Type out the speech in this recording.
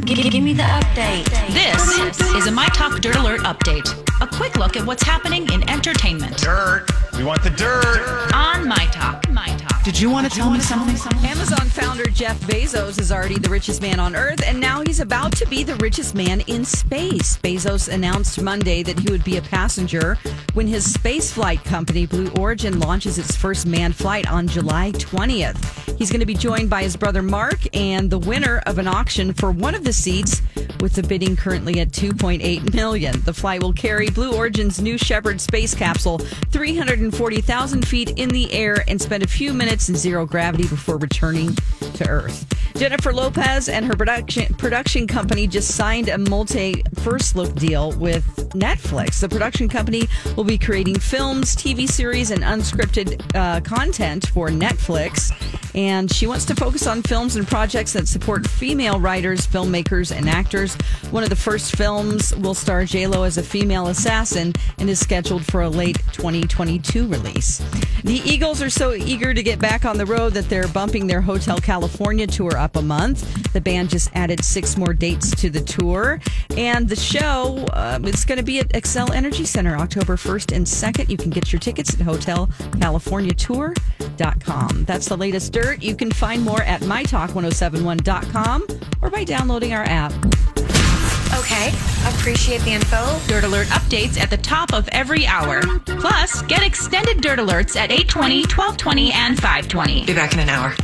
Give, give me the update. This is a My Talk Dirt Alert update. A quick look at what's happening in entertainment Dirt. We want the dirt. on My Talk. My Talk. Did you want to tell me something? Amazon founder Jeff Bezos is already the richest man on earth, and now he's about to be the richest man in space. Bezos announced Monday that he would be a passenger when his space flight company, Blue Origin, launches its first manned flight on July 20th. He's going to be joined by his brother Mark and the winner of an auction for one of the seats, with the bidding currently at 2.8 million. The flight will carry Blue Origin's New Shepard space capsule 340,000 feet in the air and spend a few minutes in zero gravity before returning to Earth. Jennifer Lopez and her production production company just signed a multi first look deal with Netflix. The production company will be creating films, TV series, and unscripted uh, content for Netflix. And she wants to focus on films and projects that support female writers, filmmakers, and actors. One of the first films will star J-Lo as a female assassin and is scheduled for a late 2022 release. The Eagles are so eager to get back on the road that they're bumping their Hotel California tour up a month. The band just added six more dates to the tour. And the show uh, is going to be at Xcel Energy Center October 1st and 2nd. You can get your tickets at hotelcaliforniatour.com. That's the latest dirt. You can find more at mytalk1071.com or by downloading our app. Okay, appreciate the info. Dirt Alert updates at the top of every hour. Plus, get extended Dirt Alerts at 820, 1220, and 520. Be back in an hour.